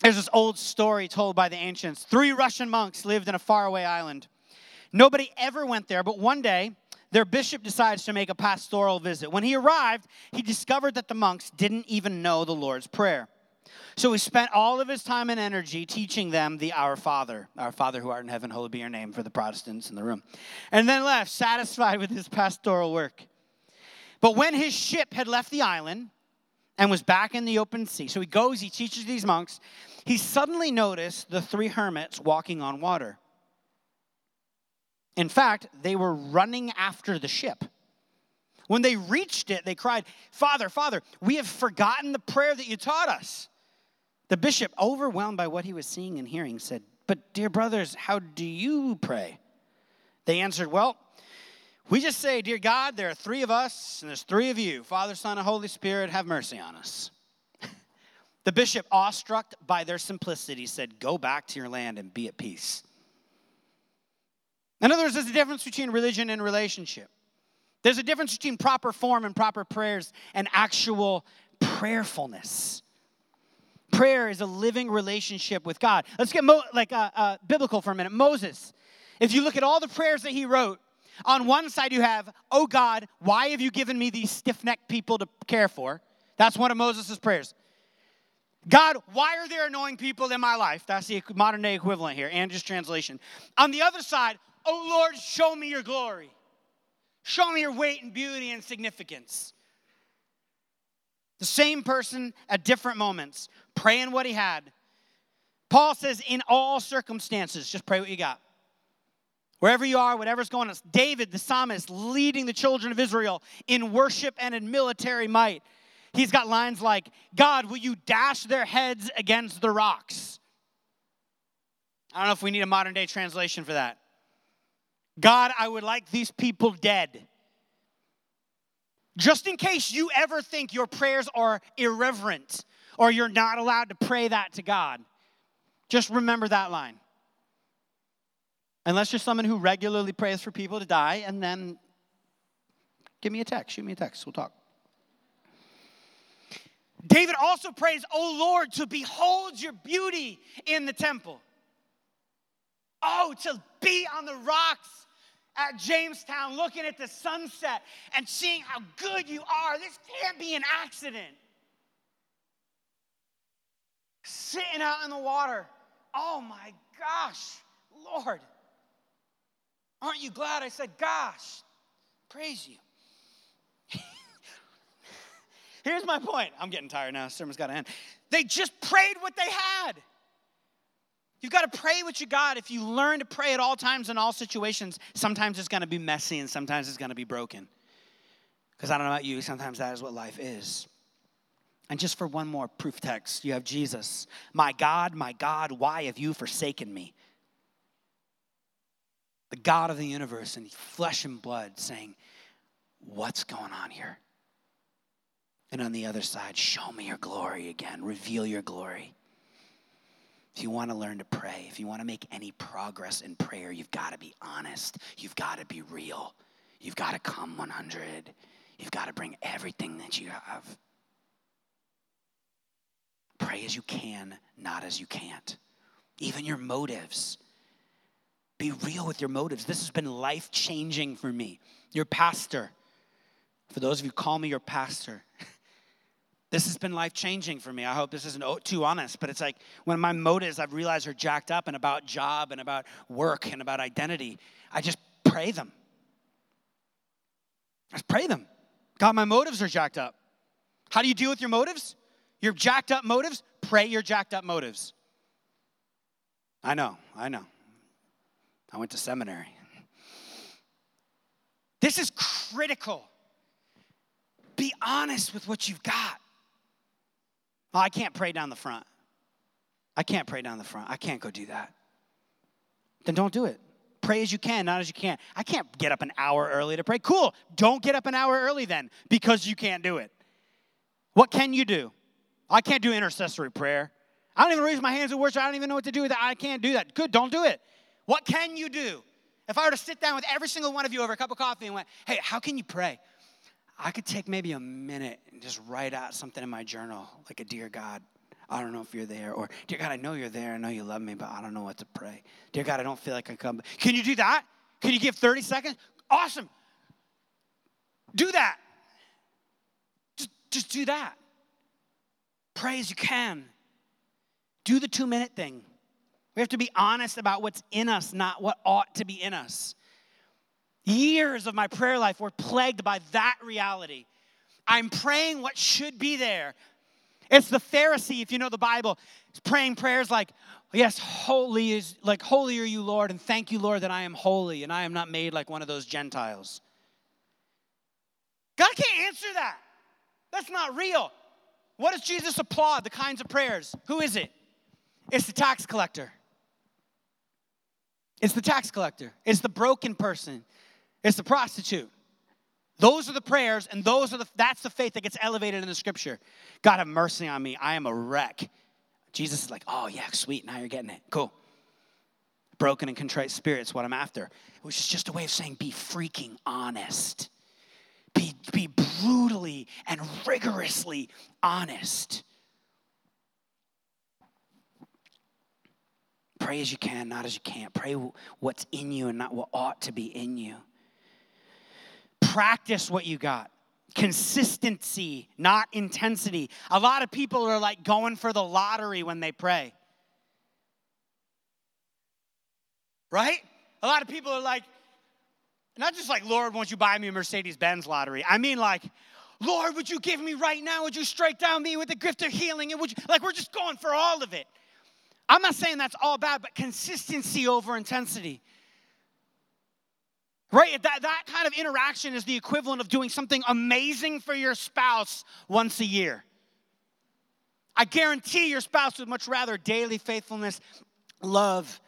There's this old story told by the ancients. Three Russian monks lived in a faraway island. Nobody ever went there, but one day, their bishop decides to make a pastoral visit. When he arrived, he discovered that the monks didn't even know the Lord's Prayer. So he spent all of his time and energy teaching them the Our Father, Our Father who art in heaven, hallowed be your name for the Protestants in the room, and then left satisfied with his pastoral work. But when his ship had left the island and was back in the open sea, so he goes, he teaches these monks, he suddenly noticed the three hermits walking on water. In fact, they were running after the ship. When they reached it, they cried, Father, Father, we have forgotten the prayer that you taught us. The bishop, overwhelmed by what he was seeing and hearing, said, But, dear brothers, how do you pray? They answered, Well, we just say, Dear God, there are three of us, and there's three of you Father, Son, and Holy Spirit, have mercy on us. *laughs* the bishop, awestruck by their simplicity, said, Go back to your land and be at peace. In other words, there's a difference between religion and relationship. There's a difference between proper form and proper prayers and actual prayerfulness. Prayer is a living relationship with God. Let's get mo- like uh, uh, biblical for a minute. Moses, if you look at all the prayers that he wrote, on one side you have, "Oh God, why have you given me these stiff-necked people to care for?" That's one of Moses' prayers. God, why are there annoying people in my life? That's the modern day equivalent here, Andrew's translation. On the other side, oh Lord, show me your glory. Show me your weight and beauty and significance. The same person at different moments, praying what he had. Paul says, in all circumstances, just pray what you got. Wherever you are, whatever's going on. David, the psalmist, leading the children of Israel in worship and in military might. He's got lines like, God, will you dash their heads against the rocks? I don't know if we need a modern day translation for that. God, I would like these people dead. Just in case you ever think your prayers are irreverent or you're not allowed to pray that to God, just remember that line. Unless you're someone who regularly prays for people to die, and then give me a text, shoot me a text, we'll talk. David also prays, Oh Lord, to behold your beauty in the temple. Oh, to be on the rocks at Jamestown looking at the sunset and seeing how good you are. This can't be an accident. Sitting out in the water. Oh my gosh, Lord. Aren't you glad I said, gosh? Praise you. *laughs* Here's my point. I'm getting tired now. Sermon's got to end. They just prayed what they had. You've got to pray what you got. If you learn to pray at all times in all situations, sometimes it's going to be messy and sometimes it's going to be broken. Because I don't know about you, sometimes that is what life is. And just for one more proof text, you have Jesus. My God, my God, why have you forsaken me? The God of the universe in flesh and blood saying, what's going on here? And on the other side, show me your glory again, reveal your glory. If you want to learn to pray, if you want to make any progress in prayer, you've got to be honest. You've got to be real. You've got to come 100. You've got to bring everything that you have. Pray as you can, not as you can't. Even your motives. Be real with your motives. This has been life changing for me. Your pastor, for those of you call me your pastor, *laughs* this has been life changing for me. I hope this isn't too honest, but it's like when my motives I've realized are jacked up and about job and about work and about identity, I just pray them. I just pray them. God, my motives are jacked up. How do you deal with your motives? Your jacked up motives? Pray your jacked up motives. I know, I know. I went to seminary. This is critical. Be honest with what you've got. Oh, I can't pray down the front. I can't pray down the front. I can't go do that. Then don't do it. Pray as you can, not as you can't. I can't get up an hour early to pray. Cool. Don't get up an hour early then because you can't do it. What can you do? I can't do intercessory prayer. I don't even raise my hands in worship. I don't even know what to do with that. I can't do that. Good, don't do it. What can you do? If I were to sit down with every single one of you over a cup of coffee and went, hey, how can you pray? I could take maybe a minute and just write out something in my journal, like a dear God, I don't know if you're there. Or, dear God, I know you're there. I know you love me, but I don't know what to pray. Dear God, I don't feel like I come. Can you do that? Can you give 30 seconds? Awesome. Do that. Just, just do that. Pray as you can. Do the two minute thing. We have to be honest about what's in us, not what ought to be in us. Years of my prayer life were plagued by that reality. I'm praying what should be there. It's the Pharisee, if you know the Bible, praying prayers like, Yes, holy is like, Holy are you, Lord, and thank you, Lord, that I am holy and I am not made like one of those Gentiles. God can't answer that. That's not real. What does Jesus applaud? The kinds of prayers. Who is it? It's the tax collector. It's the tax collector. It's the broken person. It's the prostitute. Those are the prayers, and those are the that's the faith that gets elevated in the scripture. God have mercy on me. I am a wreck. Jesus is like, oh yeah, sweet. Now you're getting it. Cool. Broken and contrite spirit's what I'm after. Which is just a way of saying be freaking honest. Be, be brutally and rigorously honest. Pray as you can, not as you can't. Pray what's in you and not what ought to be in you. Practice what you got. Consistency, not intensity. A lot of people are like going for the lottery when they pray. Right? A lot of people are like, not just like, Lord, won't you buy me a Mercedes Benz lottery? I mean, like, Lord, would you give me right now? Would you strike down me with the gift of healing? And would you, like, we're just going for all of it. I'm not saying that's all bad, but consistency over intensity. Right? That, that kind of interaction is the equivalent of doing something amazing for your spouse once a year. I guarantee your spouse would much rather daily faithfulness, love,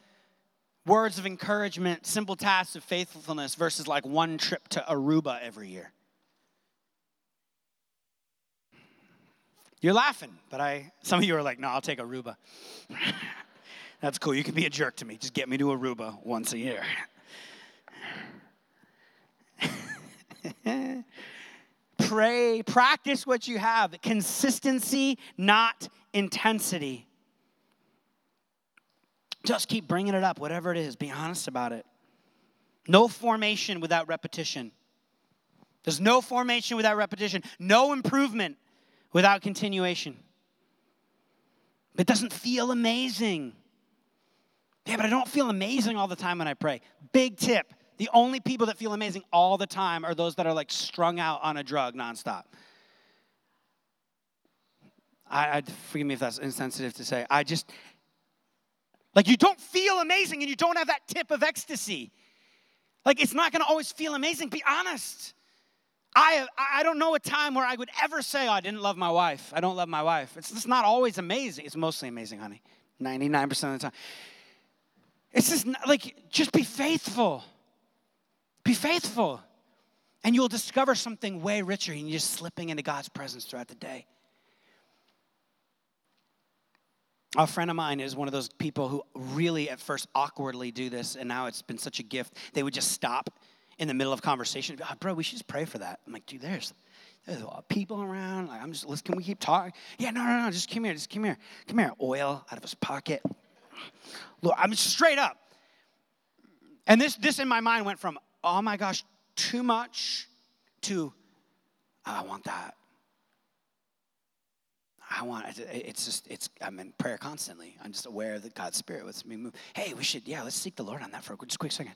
words of encouragement, simple tasks of faithfulness versus like one trip to Aruba every year. You're laughing, but I some of you are like, no, I'll take Aruba. *laughs* That's cool. You can be a jerk to me. Just get me to Aruba once a year. *laughs* Pray, practice what you have. Consistency, not intensity. Just keep bringing it up, whatever it is. Be honest about it. No formation without repetition. There's no formation without repetition, no improvement without continuation. It doesn't feel amazing. Yeah, but I don't feel amazing all the time when I pray. Big tip the only people that feel amazing all the time are those that are like strung out on a drug nonstop. I, I forgive me if that's insensitive to say. I just like you don't feel amazing and you don't have that tip of ecstasy. Like it's not going to always feel amazing. Be honest. I, I don't know a time where I would ever say, oh, I didn't love my wife. I don't love my wife. It's just not always amazing. It's mostly amazing, honey. 99% of the time. It's just not, like, just be faithful. Be faithful. And you'll discover something way richer and you're just slipping into God's presence throughout the day. A friend of mine is one of those people who really at first awkwardly do this, and now it's been such a gift. They would just stop in the middle of conversation. Oh, bro, we should just pray for that. I'm like, dude, there's there's a lot of people around. Like, I'm just, let's, can we keep talking? Yeah, no, no, no, just come here, just come here. Come here. Oil out of his pocket. Look, I'm straight up. And this, this in my mind went from, oh my gosh, too much to, oh, I want that. I want it's just it's I'm in prayer constantly. I'm just aware that God's Spirit lets me move. Hey, we should yeah, let's seek the Lord on that for just a quick second.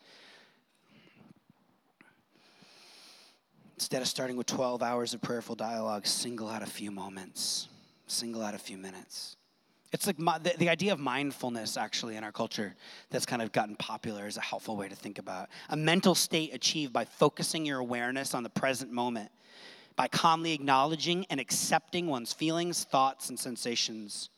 Instead of starting with 12 hours of prayerful dialogue, single out a few moments, single out a few minutes. It's like my, the, the, idea of mindfulness, actually, in our culture, that's kind of gotten popular is a helpful way to think about a mental state achieved by focusing your awareness on the present moment, by calmly acknowledging and accepting one's feelings, thoughts, and sensations.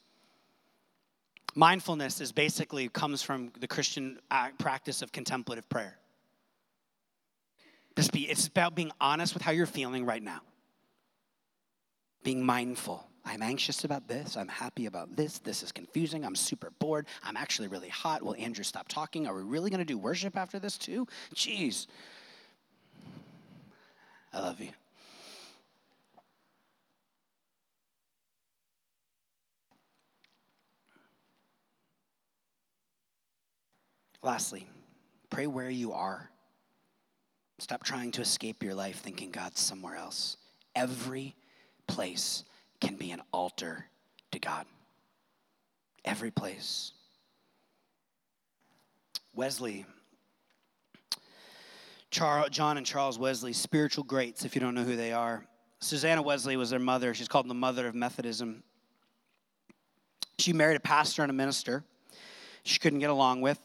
Mindfulness is basically comes from the Christian uh, practice of contemplative prayer. It's about being honest with how you're feeling right now. Being mindful. I'm anxious about this. I'm happy about this. This is confusing. I'm super bored. I'm actually really hot. Will Andrew stop talking? Are we really going to do worship after this too? Jeez. I love you. Lastly, pray where you are. Stop trying to escape your life thinking God's somewhere else. Every place can be an altar to God. Every place. Wesley, Charles, John and Charles Wesley, spiritual greats, if you don't know who they are. Susanna Wesley was their mother. She's called the mother of Methodism. She married a pastor and a minister she couldn't get along with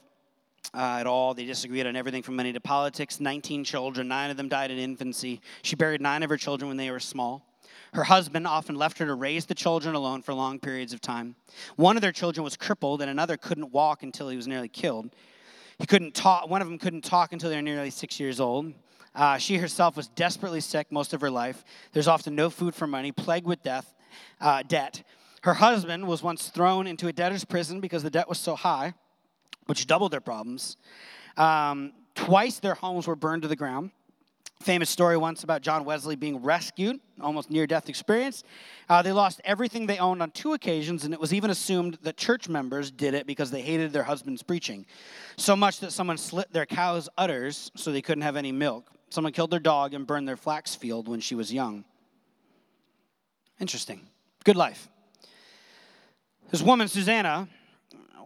uh, at all. They disagreed on everything from money to politics. 19 children, nine of them died in infancy. She buried nine of her children when they were small. Her husband often left her to raise the children alone for long periods of time. One of their children was crippled, and another couldn't walk until he was nearly killed. He couldn't talk. One of them couldn't talk until they were nearly six years old. Uh, she herself was desperately sick most of her life. There's often no food for money, plagued with death, uh, debt. Her husband was once thrown into a debtor's prison because the debt was so high which doubled their problems. Um, twice their homes were burned to the ground. Famous story once about John Wesley being rescued, almost near death experience. Uh, they lost everything they owned on two occasions, and it was even assumed that church members did it because they hated their husband's preaching. So much that someone slit their cow's udders so they couldn't have any milk. Someone killed their dog and burned their flax field when she was young. Interesting. Good life. This woman, Susanna,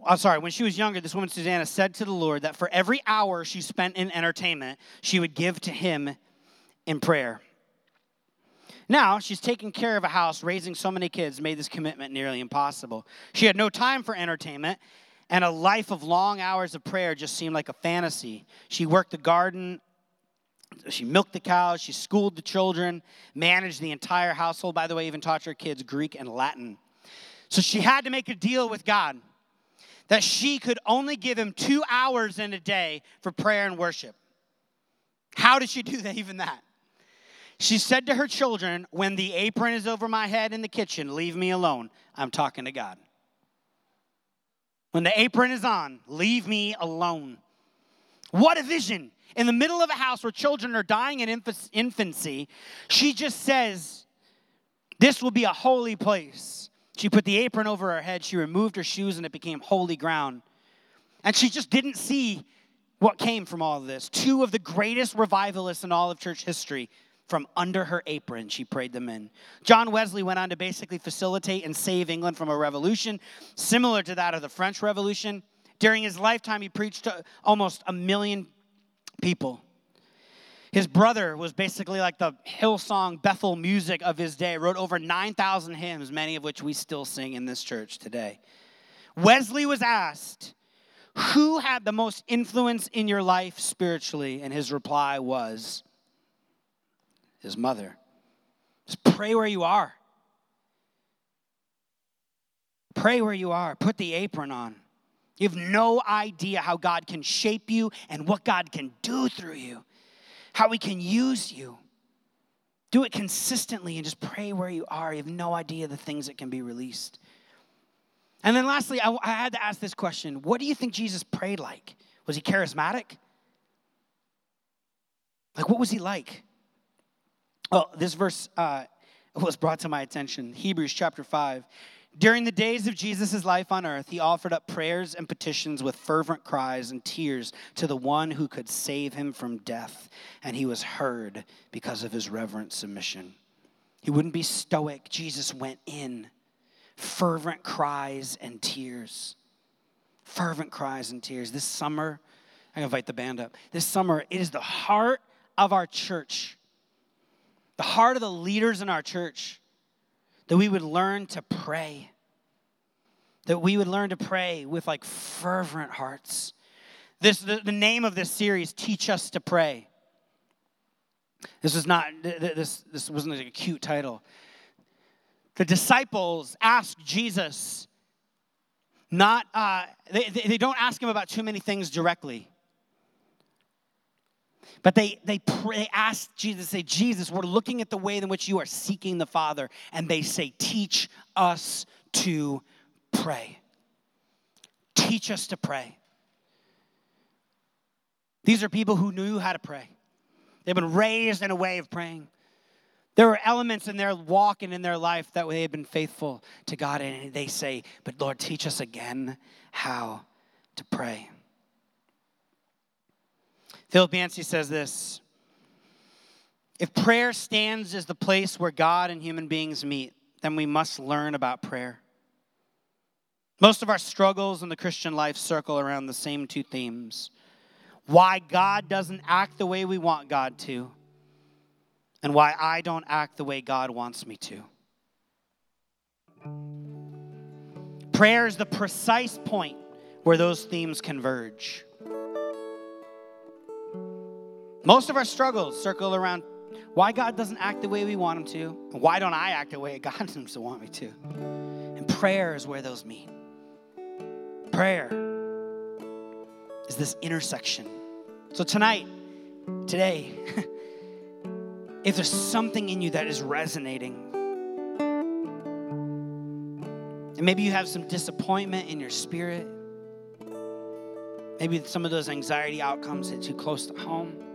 I'm sorry, when she was younger, this woman, Susanna, said to the Lord that for every hour she spent in entertainment, she would give to him in prayer. Now, she's taking care of a house, raising so many kids, made this commitment nearly impossible. She had no time for entertainment, and a life of long hours of prayer just seemed like a fantasy. She worked the garden, she milked the cows, she schooled the children, managed the entire household, by the way, even taught her kids Greek and Latin. So she had to make a deal with God that she could only give him two hours in a day for prayer and worship. How did she do that, even that? She said to her children, When the apron is over my head in the kitchen, leave me alone. I'm talking to God. When the apron is on, leave me alone. What a vision. In the middle of a house where children are dying in infancy, she just says, This will be a holy place. She put the apron over her head, she removed her shoes, and it became holy ground. And she just didn't see what came from all of this. Two of the greatest revivalists in all of church history, from under her apron, she prayed them in. John Wesley went on to basically facilitate and save England from a revolution similar to that of the French Revolution. During his lifetime, he preached to almost a million people. His brother was basically like the Hillsong Bethel music of his day, wrote over 9,000 hymns, many of which we still sing in this church today. Wesley was asked, Who had the most influence in your life spiritually? And his reply was, His mother. Just pray where you are. Pray where you are. Put the apron on. You have no idea how God can shape you and what God can do through you how He can use you. Do it consistently and just pray where you are. You have no idea the things that can be released. And then lastly, I, I had to ask this question What do you think Jesus prayed like? Was he charismatic? Like, what was he like? Well, this verse uh, was brought to my attention Hebrews chapter 5. During the days of Jesus' life on earth, he offered up prayers and petitions with fervent cries and tears to the one who could save him from death, and he was heard because of his reverent submission. He wouldn't be stoic. Jesus went in. Fervent cries and tears. Fervent cries and tears. This summer, I invite the band up. This summer, it is the heart of our church, the heart of the leaders in our church that we would learn to pray. That we would learn to pray with like fervent hearts. This the, the name of this series, Teach Us to Pray. This was not this this wasn't like a cute title. The disciples asked Jesus, not uh, they, they don't ask him about too many things directly. But they, they, pray, they ask Jesus, say, Jesus, we're looking at the way in which you are seeking the Father. And they say, teach us to pray. Teach us to pray. These are people who knew how to pray. They've been raised in a way of praying. There were elements in their walk and in their life that they had been faithful to God. And they say, But Lord, teach us again how to pray. Philip Yancey says this If prayer stands as the place where God and human beings meet, then we must learn about prayer. Most of our struggles in the Christian life circle around the same two themes why God doesn't act the way we want God to, and why I don't act the way God wants me to. Prayer is the precise point where those themes converge. Most of our struggles circle around why God doesn't act the way we want Him to, and why don't I act the way God *laughs* seems to want me to. And prayer is where those meet. Prayer is this intersection. So tonight, today, *laughs* if there's something in you that is resonating, and maybe you have some disappointment in your spirit, maybe some of those anxiety outcomes hit too close to home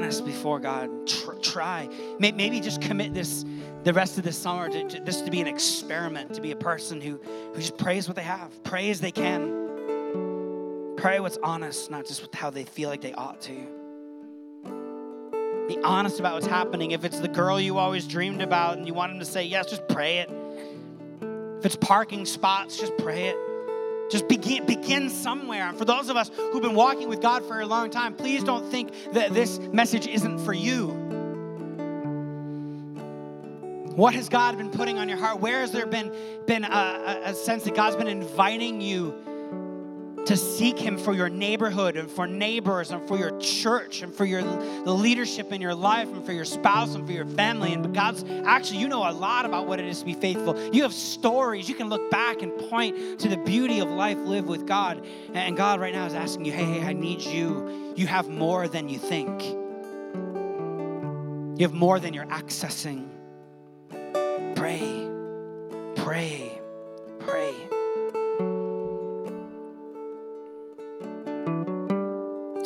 honest before God. Tr- try. Maybe just commit this the rest of this summer to, to, this to be an experiment, to be a person who, who just prays what they have, pray as they can. Pray what's honest, not just with how they feel like they ought to. Be honest about what's happening. If it's the girl you always dreamed about and you want them to say yes, just pray it. If it's parking spots, just pray it. Just begin, begin somewhere. And for those of us who've been walking with God for a long time, please don't think that this message isn't for you. What has God been putting on your heart? Where has there been, been a, a sense that God's been inviting you to seek him for your neighborhood and for neighbors and for your church and for your the leadership in your life and for your spouse and for your family and God's actually you know a lot about what it is to be faithful. You have stories. You can look back and point to the beauty of life lived with God. And God right now is asking you, "Hey, hey, I need you. You have more than you think. You have more than you're accessing. Pray. Pray. Pray."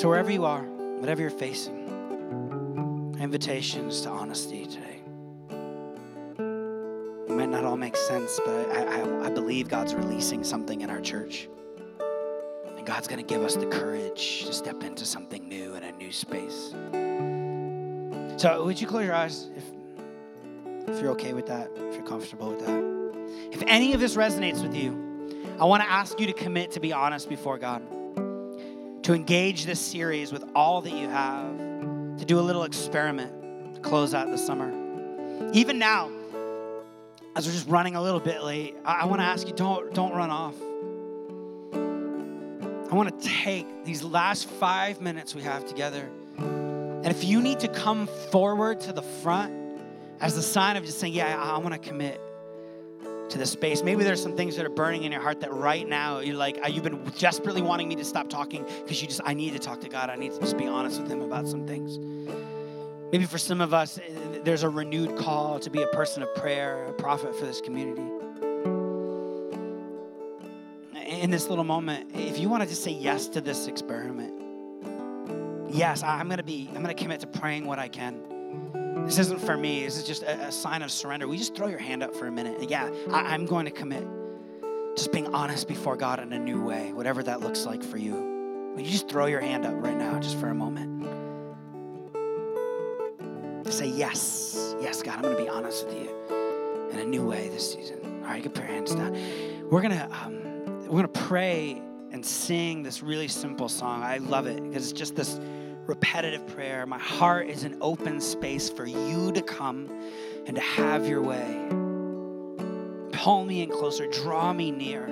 So, wherever you are, whatever you're facing, invitations to honesty today. It might not all make sense, but I, I, I believe God's releasing something in our church. And God's going to give us the courage to step into something new in a new space. So, would you close your eyes if, if you're okay with that, if you're comfortable with that? If any of this resonates with you, I want to ask you to commit to be honest before God to engage this series with all that you have, to do a little experiment to close out the summer. Even now, as we're just running a little bit late, I, I want to ask you don't, don't run off. I want to take these last five minutes we have together. And if you need to come forward to the front as a sign of just saying, Yeah, I, I want to commit, to the space. Maybe there's some things that are burning in your heart that right now you're like, uh, you've been desperately wanting me to stop talking because you just, I need to talk to God. I need to just be honest with Him about some things. Maybe for some of us, eh, there's a renewed call to be a person of prayer, a prophet for this community. In this little moment, if you want to just say yes to this experiment, yes, I'm going to be, I'm going to commit to praying what I can. This isn't for me. This is just a, a sign of surrender. We just throw your hand up for a minute. Yeah, I, I'm going to commit. Just being honest before God in a new way, whatever that looks like for you. Will you just throw your hand up right now, just for a moment? To say, Yes, yes, God, I'm going to be honest with you in a new way this season. All right, you can put your hands down. We're going to, um, we're going to pray and sing this really simple song. I love it because it's just this repetitive prayer. My heart is an open space for you to come and to have your way. Pull me in closer, draw me near.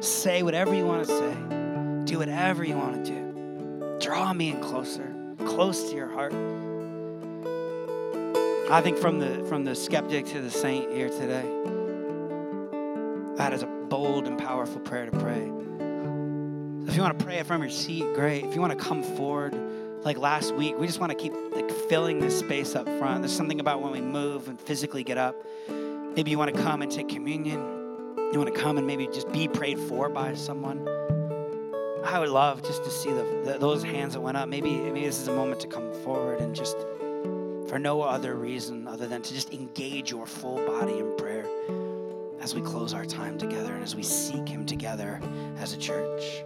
Say whatever you want to say, do whatever you want to do. Draw me in closer, close to your heart. I think from the from the skeptic to the saint here today, that is a bold and powerful prayer to pray. If you want to pray it from your seat, great. If you want to come forward, like last week, we just want to keep like filling this space up front. There's something about when we move and physically get up. Maybe you want to come and take communion. You want to come and maybe just be prayed for by someone. I would love just to see the, the, those hands that went up. Maybe, maybe this is a moment to come forward and just, for no other reason other than to just engage your full body in prayer as we close our time together and as we seek Him together as a church.